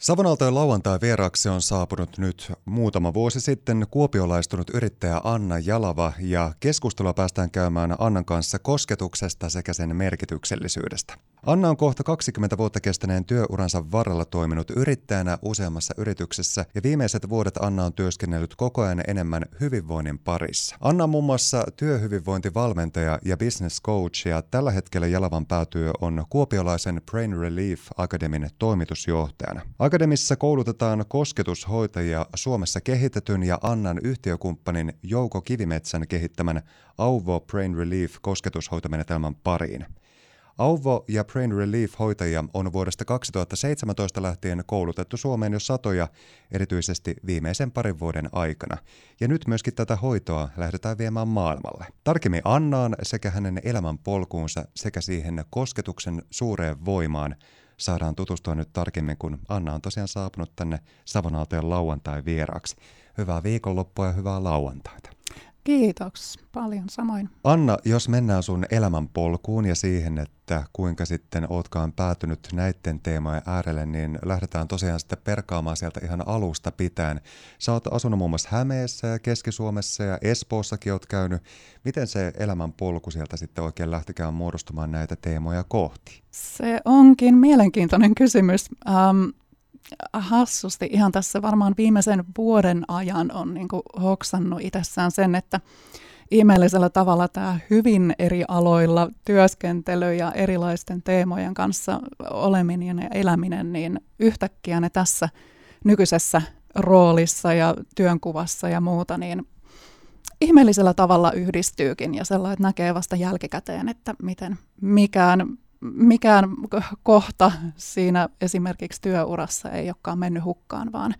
Savonaltojen lauantai vieraaksi on saapunut nyt muutama vuosi sitten kuopiolaistunut yrittäjä Anna Jalava ja keskustelua päästään käymään Annan kanssa kosketuksesta sekä sen merkityksellisyydestä. Anna on kohta 20 vuotta kestäneen työuransa varrella toiminut yrittäjänä useammassa yrityksessä ja viimeiset vuodet Anna on työskennellyt koko ajan enemmän hyvinvoinnin parissa. Anna on muun muassa työhyvinvointivalmentaja ja business coach ja tällä hetkellä Jalavan päätyö on kuopiolaisen Brain Relief Academyn toimitusjohtajana. Akademissa koulutetaan kosketushoitajia Suomessa kehitetyn ja Annan yhtiökumppanin Jouko Kivimetsän kehittämän Auvo Brain Relief kosketushoitomenetelmän pariin. Auvo ja Brain Relief-hoitajia on vuodesta 2017 lähtien koulutettu Suomeen jo satoja, erityisesti viimeisen parin vuoden aikana. Ja nyt myöskin tätä hoitoa lähdetään viemään maailmalle. Tarkemmin Annaan sekä hänen elämän polkuunsa sekä siihen kosketuksen suureen voimaan – saadaan tutustua nyt tarkemmin, kun Anna on tosiaan saapunut tänne Savonalteen lauantai vieraaksi. Hyvää viikonloppua ja hyvää lauantaita. Kiitos paljon samoin. Anna, jos mennään sun elämän polkuun ja siihen, että kuinka sitten ootkaan päätynyt näiden teemojen äärelle, niin lähdetään tosiaan sitten perkaamaan sieltä ihan alusta pitäen. Sä oot asunut muun muassa Hämeessä ja Keski-Suomessa ja Espoossakin oot käynyt. Miten se elämän polku sieltä sitten oikein lähtikään muodostumaan näitä teemoja kohti? Se onkin mielenkiintoinen kysymys. Um, hassusti ihan tässä varmaan viimeisen vuoden ajan on niin kuin hoksannut itsessään sen, että ihmeellisellä tavalla tämä hyvin eri aloilla työskentely ja erilaisten teemojen kanssa oleminen ja eläminen, niin yhtäkkiä ne tässä nykyisessä roolissa ja työnkuvassa ja muuta, niin ihmeellisellä tavalla yhdistyykin ja sellainen, että näkee vasta jälkikäteen, että miten mikään mikään kohta siinä esimerkiksi työurassa ei olekaan mennyt hukkaan, vaan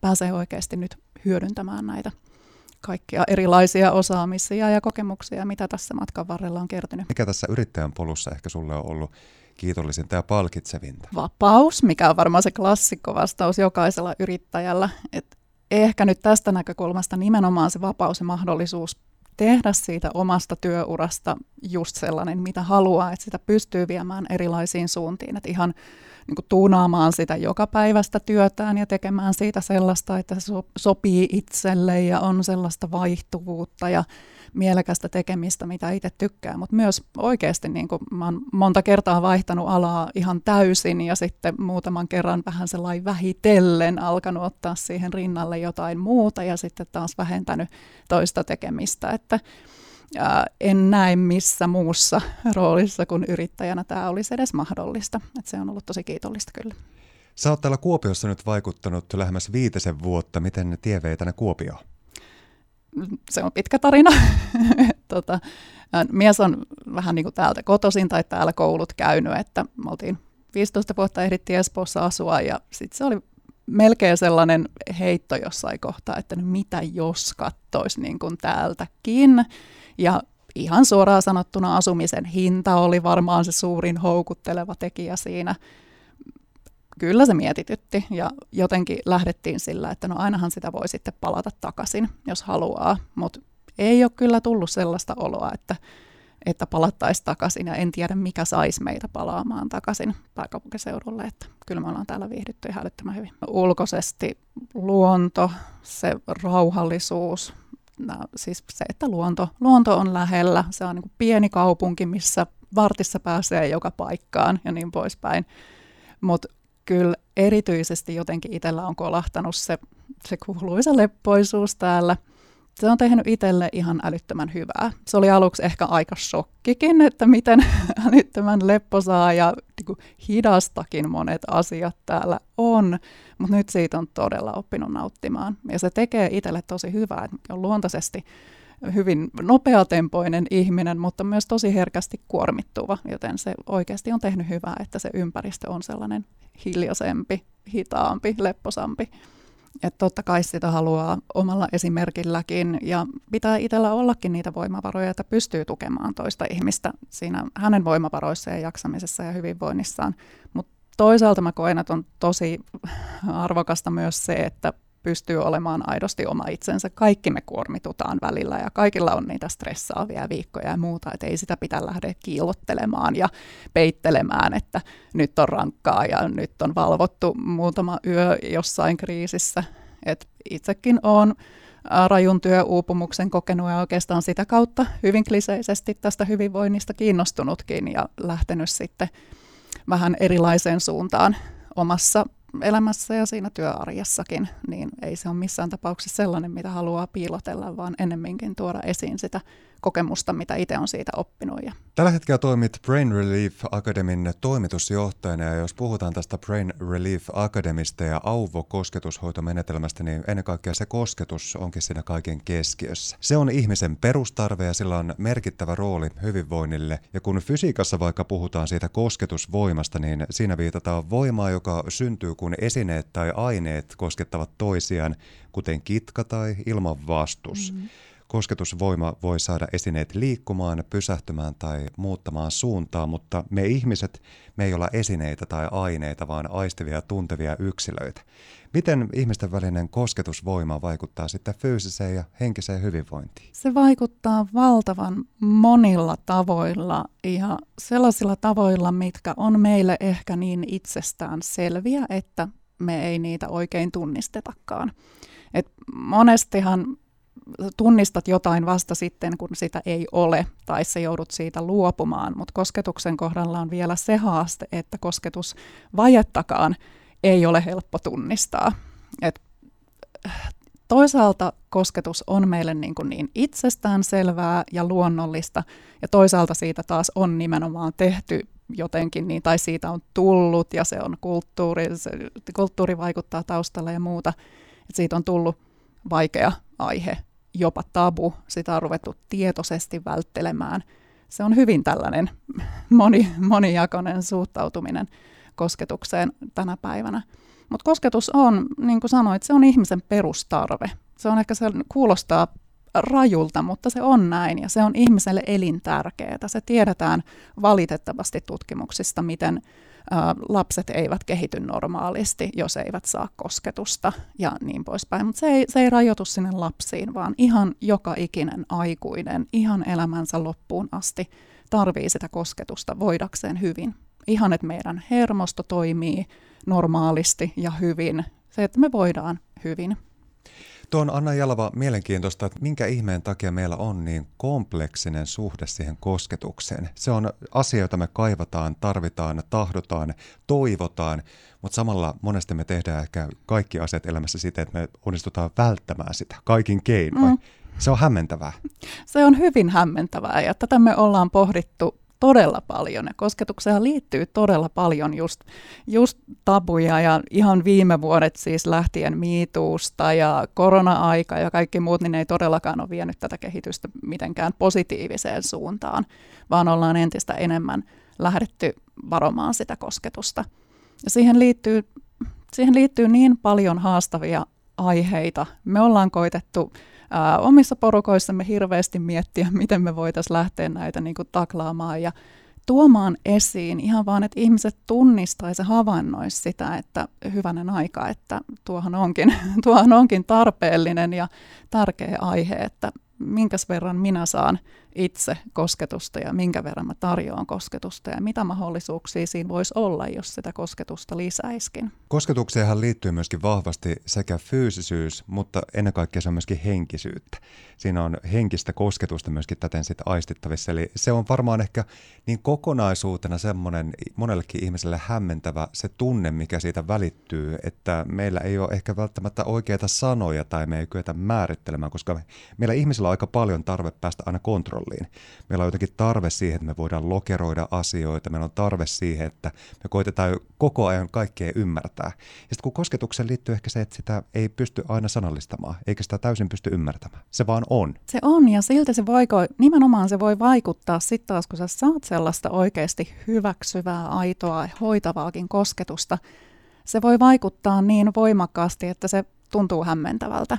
pääsee oikeasti nyt hyödyntämään näitä kaikkia erilaisia osaamisia ja kokemuksia, mitä tässä matkan varrella on kertynyt. Mikä tässä yrittäjän polussa ehkä sulle on ollut kiitollisinta ja palkitsevinta? Vapaus, mikä on varmaan se klassikkovastaus jokaisella yrittäjällä. Et ehkä nyt tästä näkökulmasta nimenomaan se vapaus ja mahdollisuus tehdä siitä omasta työurasta just sellainen, mitä haluaa, että sitä pystyy viemään erilaisiin suuntiin, että ihan niin kuin tuunaamaan sitä joka päivästä työtään ja tekemään siitä sellaista, että se sopii itselle ja on sellaista vaihtuvuutta ja mielekästä tekemistä, mitä itse tykkää, mutta myös oikeasti niin kuin mä oon monta kertaa vaihtanut alaa ihan täysin ja sitten muutaman kerran vähän sellainen vähitellen alkanut ottaa siihen rinnalle jotain muuta ja sitten taas vähentänyt toista tekemistä, että ää, en näe missä muussa roolissa kuin yrittäjänä tämä olisi edes mahdollista, että se on ollut tosi kiitollista kyllä. Sä oot täällä Kuopiossa nyt vaikuttanut lähemmäs viitisen vuotta. Miten tie vei tänne Kuopioon? Se on pitkä tarina. tota, mies on vähän niin kuin täältä kotoisin tai täällä koulut käynyt, että me oltiin 15 vuotta ehdittiin Espoossa asua ja sitten se oli melkein sellainen heitto jossain kohtaa, että mitä jos kattoisi niin kuin täältäkin. Ja ihan suoraan sanottuna asumisen hinta oli varmaan se suurin houkutteleva tekijä siinä kyllä se mietitytti ja jotenkin lähdettiin sillä, että no ainahan sitä voi sitten palata takaisin, jos haluaa, mutta ei ole kyllä tullut sellaista oloa, että, että palattaisiin takaisin ja en tiedä mikä saisi meitä palaamaan takaisin pääkaupunkiseudulle, että kyllä me ollaan täällä viihdytty ihan älyttömän hyvin. Ulkoisesti luonto, se rauhallisuus, no, siis se, että luonto, luonto on lähellä, se on niin pieni kaupunki, missä vartissa pääsee joka paikkaan ja niin poispäin. Mutta kyllä erityisesti jotenkin itsellä on kolahtanut se, se kuuluisa leppoisuus täällä. Se on tehnyt itselle ihan älyttömän hyvää. Se oli aluksi ehkä aika shokkikin, että miten älyttömän lepposaa ja niin kuin hidastakin monet asiat täällä on, mutta nyt siitä on todella oppinut nauttimaan. Ja se tekee itselle tosi hyvää, että on luontaisesti hyvin nopeatempoinen ihminen, mutta myös tosi herkästi kuormittuva, joten se oikeasti on tehnyt hyvää, että se ympäristö on sellainen hiljaisempi, hitaampi, lepposampi. Että totta kai sitä haluaa omalla esimerkilläkin ja pitää itsellä ollakin niitä voimavaroja, että pystyy tukemaan toista ihmistä siinä hänen voimavaroissa ja jaksamisessa ja hyvinvoinnissaan. Mutta toisaalta mä koen, että on tosi arvokasta myös se, että pystyy olemaan aidosti oma itsensä. Kaikki me kuormitutaan välillä ja kaikilla on niitä stressaavia viikkoja ja muuta, että ei sitä pitää lähteä kiilottelemaan ja peittelemään, että nyt on rankkaa ja nyt on valvottu muutama yö jossain kriisissä. Et itsekin olen rajun työuupumuksen kokenut ja oikeastaan sitä kautta hyvin kliseisesti tästä hyvinvoinnista kiinnostunutkin ja lähtenyt sitten vähän erilaiseen suuntaan omassa elämässä ja siinä työarjessakin, niin ei se ole missään tapauksessa sellainen, mitä haluaa piilotella, vaan ennemminkin tuoda esiin sitä kokemusta, mitä itse on siitä oppinut. Ja. Tällä hetkellä toimit Brain Relief Academyn toimitusjohtajana, ja jos puhutaan tästä Brain Relief Academista ja auvo-kosketushoitomenetelmästä, niin ennen kaikkea se kosketus onkin siinä kaiken keskiössä. Se on ihmisen perustarve ja sillä on merkittävä rooli hyvinvoinnille, ja kun fysiikassa vaikka puhutaan siitä kosketusvoimasta, niin siinä viitataan voimaa, joka syntyy kun esineet tai aineet koskettavat toisiaan, kuten kitka tai ilmanvastus. Mm-hmm. Kosketusvoima voi saada esineet liikkumaan, pysähtymään tai muuttamaan suuntaa, mutta me ihmiset, me ei olla esineitä tai aineita, vaan aistivia tuntevia yksilöitä. Miten ihmisten välinen kosketusvoima vaikuttaa sitten fyysiseen ja henkiseen hyvinvointiin? Se vaikuttaa valtavan monilla tavoilla ja sellaisilla tavoilla, mitkä on meille ehkä niin itsestään selviä, että me ei niitä oikein tunnistetakaan. Et monestihan tunnistat jotain vasta sitten, kun sitä ei ole, tai se joudut siitä luopumaan, mutta kosketuksen kohdalla on vielä se haaste, että kosketusvajettakaan ei ole helppo tunnistaa. Et toisaalta kosketus on meille niin, kuin niin itsestään selvää ja luonnollista, ja toisaalta siitä taas on nimenomaan tehty jotenkin, niin, tai siitä on tullut, ja se on kulttuuri, se, kulttuuri vaikuttaa taustalla ja muuta, että siitä on tullut vaikea aihe jopa tabu, sitä on ruvettu tietoisesti välttelemään. Se on hyvin tällainen moni, monijakoinen suhtautuminen kosketukseen tänä päivänä. Mutta kosketus on, niin kuin sanoit, se on ihmisen perustarve. Se on ehkä se kuulostaa rajulta, mutta se on näin ja se on ihmiselle elintärkeää. Se tiedetään valitettavasti tutkimuksista, miten lapset eivät kehity normaalisti, jos eivät saa kosketusta ja niin poispäin. Mutta se ei, se ei rajoitu sinne lapsiin, vaan ihan joka ikinen aikuinen, ihan elämänsä loppuun asti tarvii sitä kosketusta voidakseen hyvin. Ihan, että meidän hermosto toimii normaalisti ja hyvin. Se, että me voidaan hyvin. Tuo on Anna Jalava mielenkiintoista, että minkä ihmeen takia meillä on niin kompleksinen suhde siihen kosketukseen. Se on asia, jota me kaivataan, tarvitaan, tahdotaan, toivotaan, mutta samalla monesti me tehdään ehkä kaikki asiat elämässä siten, että me onnistutaan välttämään sitä kaikin keinoin. Mm. Se on hämmentävää. Se on hyvin hämmentävää ja tätä me ollaan pohdittu todella paljon. Ja kosketukseen liittyy todella paljon just, just tabuja ja ihan viime vuodet siis lähtien miituusta ja korona-aika ja kaikki muut, niin ne ei todellakaan ole vienyt tätä kehitystä mitenkään positiiviseen suuntaan, vaan ollaan entistä enemmän lähdetty varomaan sitä kosketusta. Ja siihen liittyy, siihen liittyy niin paljon haastavia aiheita. Me ollaan koitettu ää, omissa porukoissamme hirveästi miettiä, miten me voitaisiin lähteä näitä niin kuin, taklaamaan ja tuomaan esiin ihan vaan, että ihmiset tunnistaisi ja havainnoisi sitä, että hyvänen aika, että tuohon onkin, tuohon onkin tarpeellinen ja tärkeä aihe, että minkäs verran minä saan itse kosketusta ja minkä verran mä tarjoan kosketusta ja mitä mahdollisuuksia siinä voisi olla, jos sitä kosketusta lisäiskin. Kosketukseenhan liittyy myöskin vahvasti sekä fyysisyys, mutta ennen kaikkea se on myöskin henkisyyttä. Siinä on henkistä kosketusta myöskin täten sitten aistittavissa, eli se on varmaan ehkä niin kokonaisuutena semmoinen monellekin ihmiselle hämmentävä se tunne, mikä siitä välittyy, että meillä ei ole ehkä välttämättä oikeita sanoja tai me ei kyetä määrittelemään, koska meillä ihmisillä on aika paljon tarve päästä aina kontrolliin kontrolliin. Meillä on jotenkin tarve siihen, että me voidaan lokeroida asioita, meillä on tarve siihen, että me koitetaan koko ajan kaikkea ymmärtää. Ja sitten kun kosketukseen liittyy ehkä se, että sitä ei pysty aina sanallistamaan, eikä sitä täysin pysty ymmärtämään. Se vaan on. Se on, ja silti se voi, nimenomaan se voi vaikuttaa sitten taas, kun sä saat sellaista oikeasti hyväksyvää, aitoa, hoitavaakin kosketusta, se voi vaikuttaa niin voimakkaasti, että se tuntuu hämmentävältä.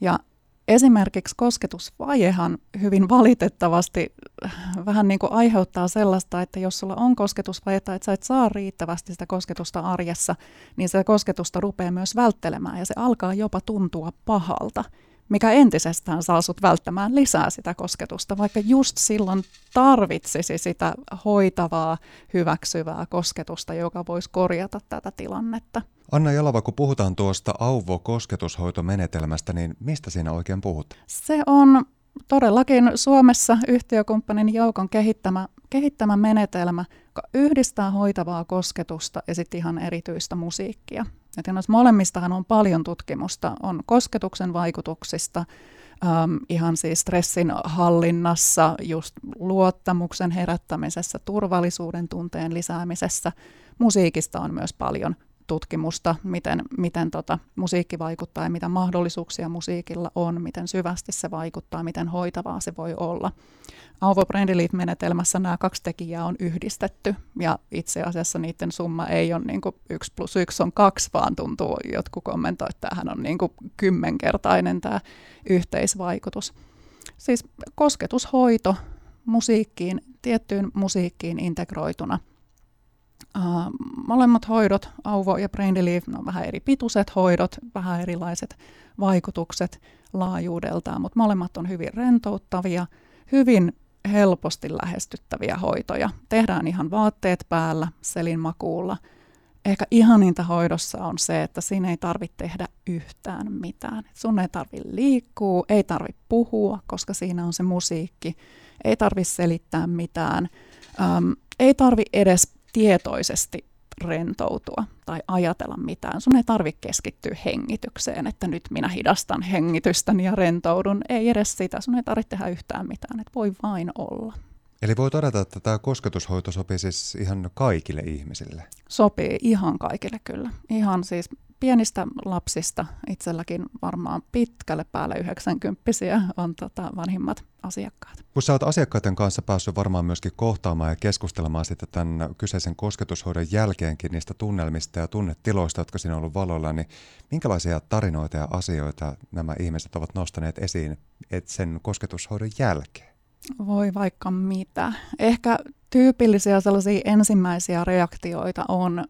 Ja esimerkiksi kosketusvajehan hyvin valitettavasti vähän niin kuin aiheuttaa sellaista, että jos sulla on kosketusvajetta, että sä et saa riittävästi sitä kosketusta arjessa, niin se kosketusta rupeaa myös välttelemään ja se alkaa jopa tuntua pahalta mikä entisestään saa sut välttämään lisää sitä kosketusta, vaikka just silloin tarvitsisi sitä hoitavaa, hyväksyvää kosketusta, joka voisi korjata tätä tilannetta. Anna Jalava, kun puhutaan tuosta auvo-kosketushoitomenetelmästä, niin mistä siinä oikein puhut? Se on todellakin Suomessa yhtiökumppanin joukon kehittämä, kehittämä menetelmä, joka yhdistää hoitavaa kosketusta ja sitten ihan erityistä musiikkia. Et noissa molemmistahan on paljon tutkimusta, on kosketuksen vaikutuksista, ähm, ihan siis stressin hallinnassa, just luottamuksen herättämisessä, turvallisuuden tunteen lisäämisessä. Musiikista on myös paljon tutkimusta, miten, miten tota, musiikki vaikuttaa ja mitä mahdollisuuksia musiikilla on, miten syvästi se vaikuttaa, miten hoitavaa se voi olla. Auvo Brandiliit-menetelmässä nämä kaksi tekijää on yhdistetty ja itse asiassa niiden summa ei ole niin kuin 1 plus 1 on 2, vaan tuntuu, jotkut kommentoivat, että tämähän on niin kuin kymmenkertainen tämä yhteisvaikutus. Siis kosketushoito musiikkiin, tiettyyn musiikkiin integroituna – molemmat hoidot, Auvo ja Brain Relief, ne on vähän eri pituiset hoidot, vähän erilaiset vaikutukset laajuudeltaan, mutta molemmat on hyvin rentouttavia, hyvin helposti lähestyttäviä hoitoja. Tehdään ihan vaatteet päällä, selin makuulla. Ehkä ihaninta hoidossa on se, että siinä ei tarvitse tehdä yhtään mitään. Sun ei tarvitse liikkua, ei tarvitse puhua, koska siinä on se musiikki. Ei tarvitse selittää mitään. Um, ei tarvitse edes tietoisesti rentoutua tai ajatella mitään. Sun ei tarvitse keskittyä hengitykseen, että nyt minä hidastan hengitystäni ja rentoudun. Ei edes sitä, sun ei tarvitse tehdä yhtään mitään, että voi vain olla. Eli voi todeta, että tämä kosketushoito sopii siis ihan kaikille ihmisille? Sopii ihan kaikille kyllä. Ihan siis pienistä lapsista, itselläkin varmaan pitkälle päälle 90 on tota vanhimmat asiakkaat. Kun sä oot asiakkaiden kanssa päässyt varmaan myöskin kohtaamaan ja keskustelemaan sitten tämän kyseisen kosketushoidon jälkeenkin niistä tunnelmista ja tunnetiloista, jotka siinä on ollut valolla, niin minkälaisia tarinoita ja asioita nämä ihmiset ovat nostaneet esiin et sen kosketushoidon jälkeen? Voi vaikka mitä. Ehkä tyypillisiä sellaisia ensimmäisiä reaktioita on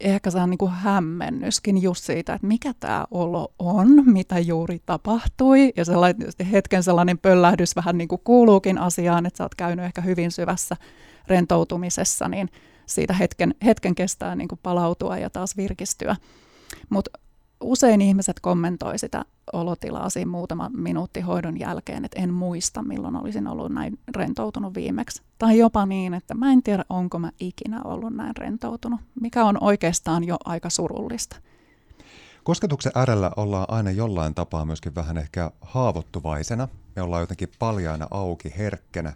ehkä se on niin kuin hämmennyskin just siitä, että mikä tämä olo on, mitä juuri tapahtui. Ja sellainen, hetken sellainen pöllähdys vähän niin kuin kuuluukin asiaan, että sä oot käynyt ehkä hyvin syvässä rentoutumisessa, niin siitä hetken, hetken kestää niin kuin palautua ja taas virkistyä. Mutta usein ihmiset kommentoi sitä olotilaa siinä muutama minuutti hoidon jälkeen, että en muista milloin olisin ollut näin rentoutunut viimeksi. Tai jopa niin, että mä en tiedä onko mä ikinä ollut näin rentoutunut, mikä on oikeastaan jo aika surullista. Kosketuksen äärellä ollaan aina jollain tapaa myöskin vähän ehkä haavoittuvaisena. Me ollaan jotenkin paljaana auki, herkkänä.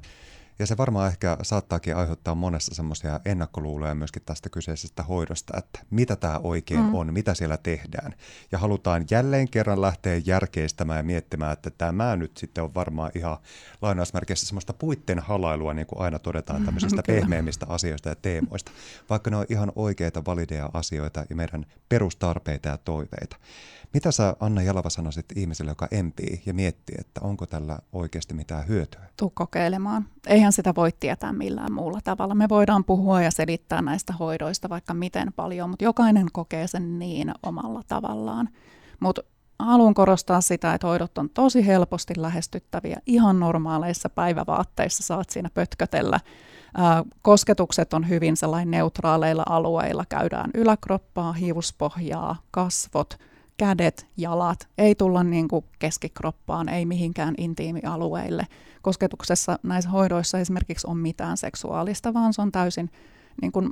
Ja se varmaan ehkä saattaakin aiheuttaa monessa semmoisia ennakkoluuloja myöskin tästä kyseisestä hoidosta, että mitä tämä oikein mm. on, mitä siellä tehdään. Ja halutaan jälleen kerran lähteä järkeistämään ja miettimään, että tämä nyt sitten on varmaan ihan lainausmerkeissä semmoista puitteen halailua, niin kuin aina todetaan tämmöisistä pehmeimmistä asioista ja teemoista, vaikka ne on ihan oikeita, valideja asioita ja meidän perustarpeita ja toiveita. Mitä sä Anna Jalava sanoisit ihmiselle, joka empii ja miettii, että onko tällä oikeasti mitään hyötyä? Tuu kokeilemaan. Eihän sitä voi tietää millään muulla tavalla. Me voidaan puhua ja selittää näistä hoidoista vaikka miten paljon, mutta jokainen kokee sen niin omalla tavallaan. Mutta haluan korostaa sitä, että hoidot on tosi helposti lähestyttäviä. Ihan normaaleissa päivävaatteissa saat siinä pötkötellä. Kosketukset on hyvin sellainen neutraaleilla alueilla. Käydään yläkroppaa, hiuspohjaa, kasvot – kädet, jalat, ei tulla niin kuin keskikroppaan, ei mihinkään intiimialueille. Kosketuksessa näissä hoidoissa esimerkiksi on mitään seksuaalista, vaan se on täysin niin kuin,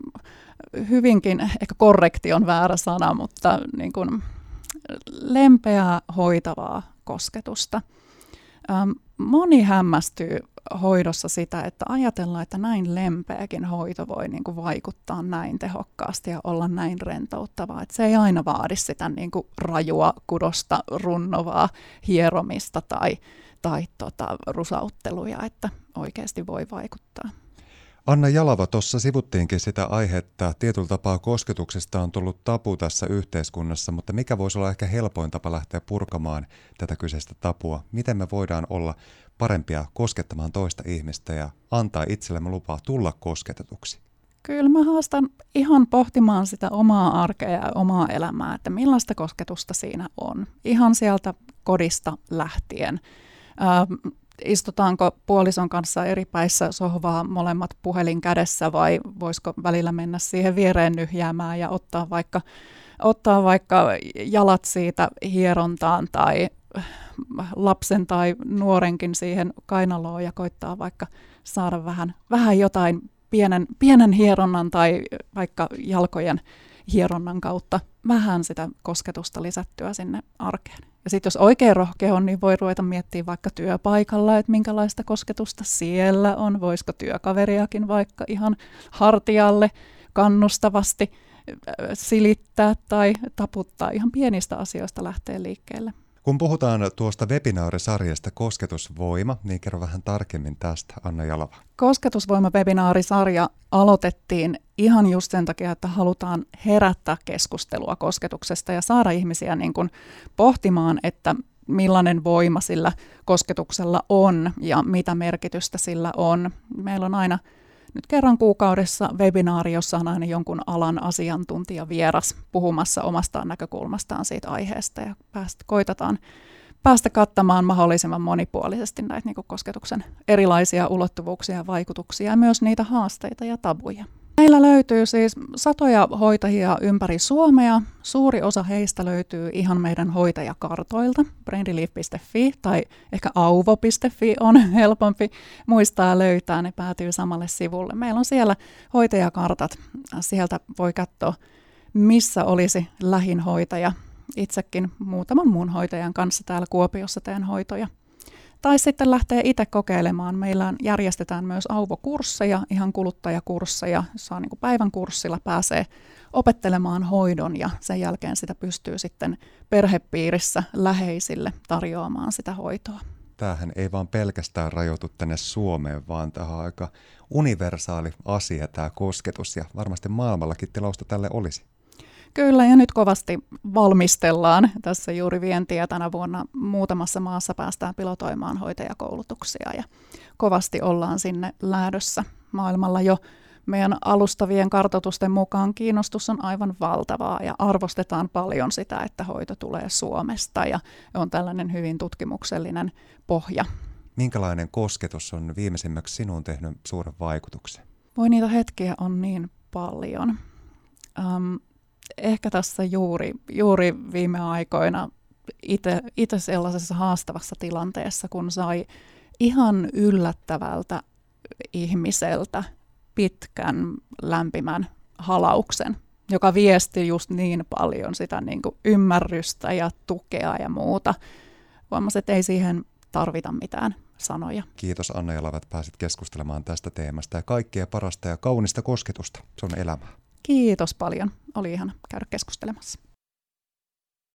hyvinkin, ehkä korrekti on väärä sana, mutta niin kuin, lempeää, hoitavaa kosketusta. Moni hämmästyy hoidossa sitä, että ajatellaan, että näin lempeäkin hoito voi niin kuin vaikuttaa näin tehokkaasti ja olla näin rentouttavaa. Että se ei aina vaadi sitä niin kuin rajua, kudosta, runnovaa hieromista tai, tai tota, rusautteluja, että oikeasti voi vaikuttaa. Anna Jalava, tuossa sivuttiinkin sitä aihetta. Tietyllä tapaa kosketuksesta on tullut tapu tässä yhteiskunnassa, mutta mikä voisi olla ehkä helpoin tapa lähteä purkamaan tätä kyseistä tapua? Miten me voidaan olla parempia koskettamaan toista ihmistä ja antaa itsellemme lupaa tulla kosketetuksi? Kyllä mä haastan ihan pohtimaan sitä omaa arkea ja omaa elämää, että millaista kosketusta siinä on. Ihan sieltä kodista lähtien. Äh, istutaanko puolison kanssa eri päissä sohvaa molemmat puhelin kädessä vai voisiko välillä mennä siihen viereen nyhjäämään ja ottaa vaikka, ottaa vaikka jalat siitä hierontaan tai lapsen tai nuorenkin siihen kainaloon ja koittaa vaikka saada vähän, vähän jotain pienen, pienen hieronnan tai vaikka jalkojen hieronnan kautta vähän sitä kosketusta lisättyä sinne arkeen. Ja sitten jos oikein rohkea on, niin voi ruveta miettimään vaikka työpaikalla, että minkälaista kosketusta siellä on. Voisiko työkaveriakin vaikka ihan hartialle kannustavasti äh, silittää tai taputtaa ihan pienistä asioista lähteä liikkeelle. Kun puhutaan tuosta webinaarisarjasta Kosketusvoima, niin kerro vähän tarkemmin tästä, Anna Jalava. Kosketusvoima-webinaarisarja aloitettiin ihan just sen takia, että halutaan herättää keskustelua kosketuksesta ja saada ihmisiä niin kuin pohtimaan, että millainen voima sillä kosketuksella on ja mitä merkitystä sillä on. Meillä on aina nyt kerran kuukaudessa webinaari, jossa on aina jonkun alan asiantuntija vieras puhumassa omastaan näkökulmastaan siitä aiheesta ja päästä, koitetaan päästä kattamaan mahdollisimman monipuolisesti näitä niin kosketuksen erilaisia ulottuvuuksia ja vaikutuksia ja myös niitä haasteita ja tabuja. Meillä löytyy siis satoja hoitajia ympäri Suomea. Suuri osa heistä löytyy ihan meidän hoitajakartoilta, brainrelief.fi tai ehkä auvo.fi on helpompi muistaa löytää, ne päätyy samalle sivulle. Meillä on siellä hoitajakartat, sieltä voi katsoa missä olisi lähin hoitaja. Itsekin muutaman muun hoitajan kanssa täällä Kuopiossa teen hoitoja. Tai sitten lähtee itse kokeilemaan. Meillä järjestetään myös Auvo-kursseja, ihan kuluttajakursseja, on niin päivän kurssilla pääsee opettelemaan hoidon ja sen jälkeen sitä pystyy sitten perhepiirissä läheisille tarjoamaan sitä hoitoa. Tämähän ei vaan pelkästään rajoitu tänne Suomeen, vaan tämä on aika universaali asia tämä kosketus ja varmasti maailmallakin tilausta tälle olisi. Kyllä, ja nyt kovasti valmistellaan. Tässä juuri vientiä tänä vuonna muutamassa maassa päästään pilotoimaan hoitajakoulutuksia ja kovasti ollaan sinne lähdössä. Maailmalla jo meidän alustavien kartoitusten mukaan kiinnostus on aivan valtavaa ja arvostetaan paljon sitä, että hoito tulee Suomesta ja on tällainen hyvin tutkimuksellinen pohja. Minkälainen kosketus on viimeisimmäksi sinuun tehnyt suuren vaikutuksen? Voi niitä hetkiä on niin paljon. Um, ehkä tässä juuri, juuri viime aikoina itse sellaisessa haastavassa tilanteessa, kun sai ihan yllättävältä ihmiseltä pitkän lämpimän halauksen, joka viesti just niin paljon sitä niin kuin ymmärrystä ja tukea ja muuta. Että ei siihen tarvita mitään sanoja. Kiitos Anna Jalavat, pääsit keskustelemaan tästä teemasta ja kaikkea parasta ja kaunista kosketusta sun elämää. Kiitos paljon. Oli ihan käydä keskustelemassa.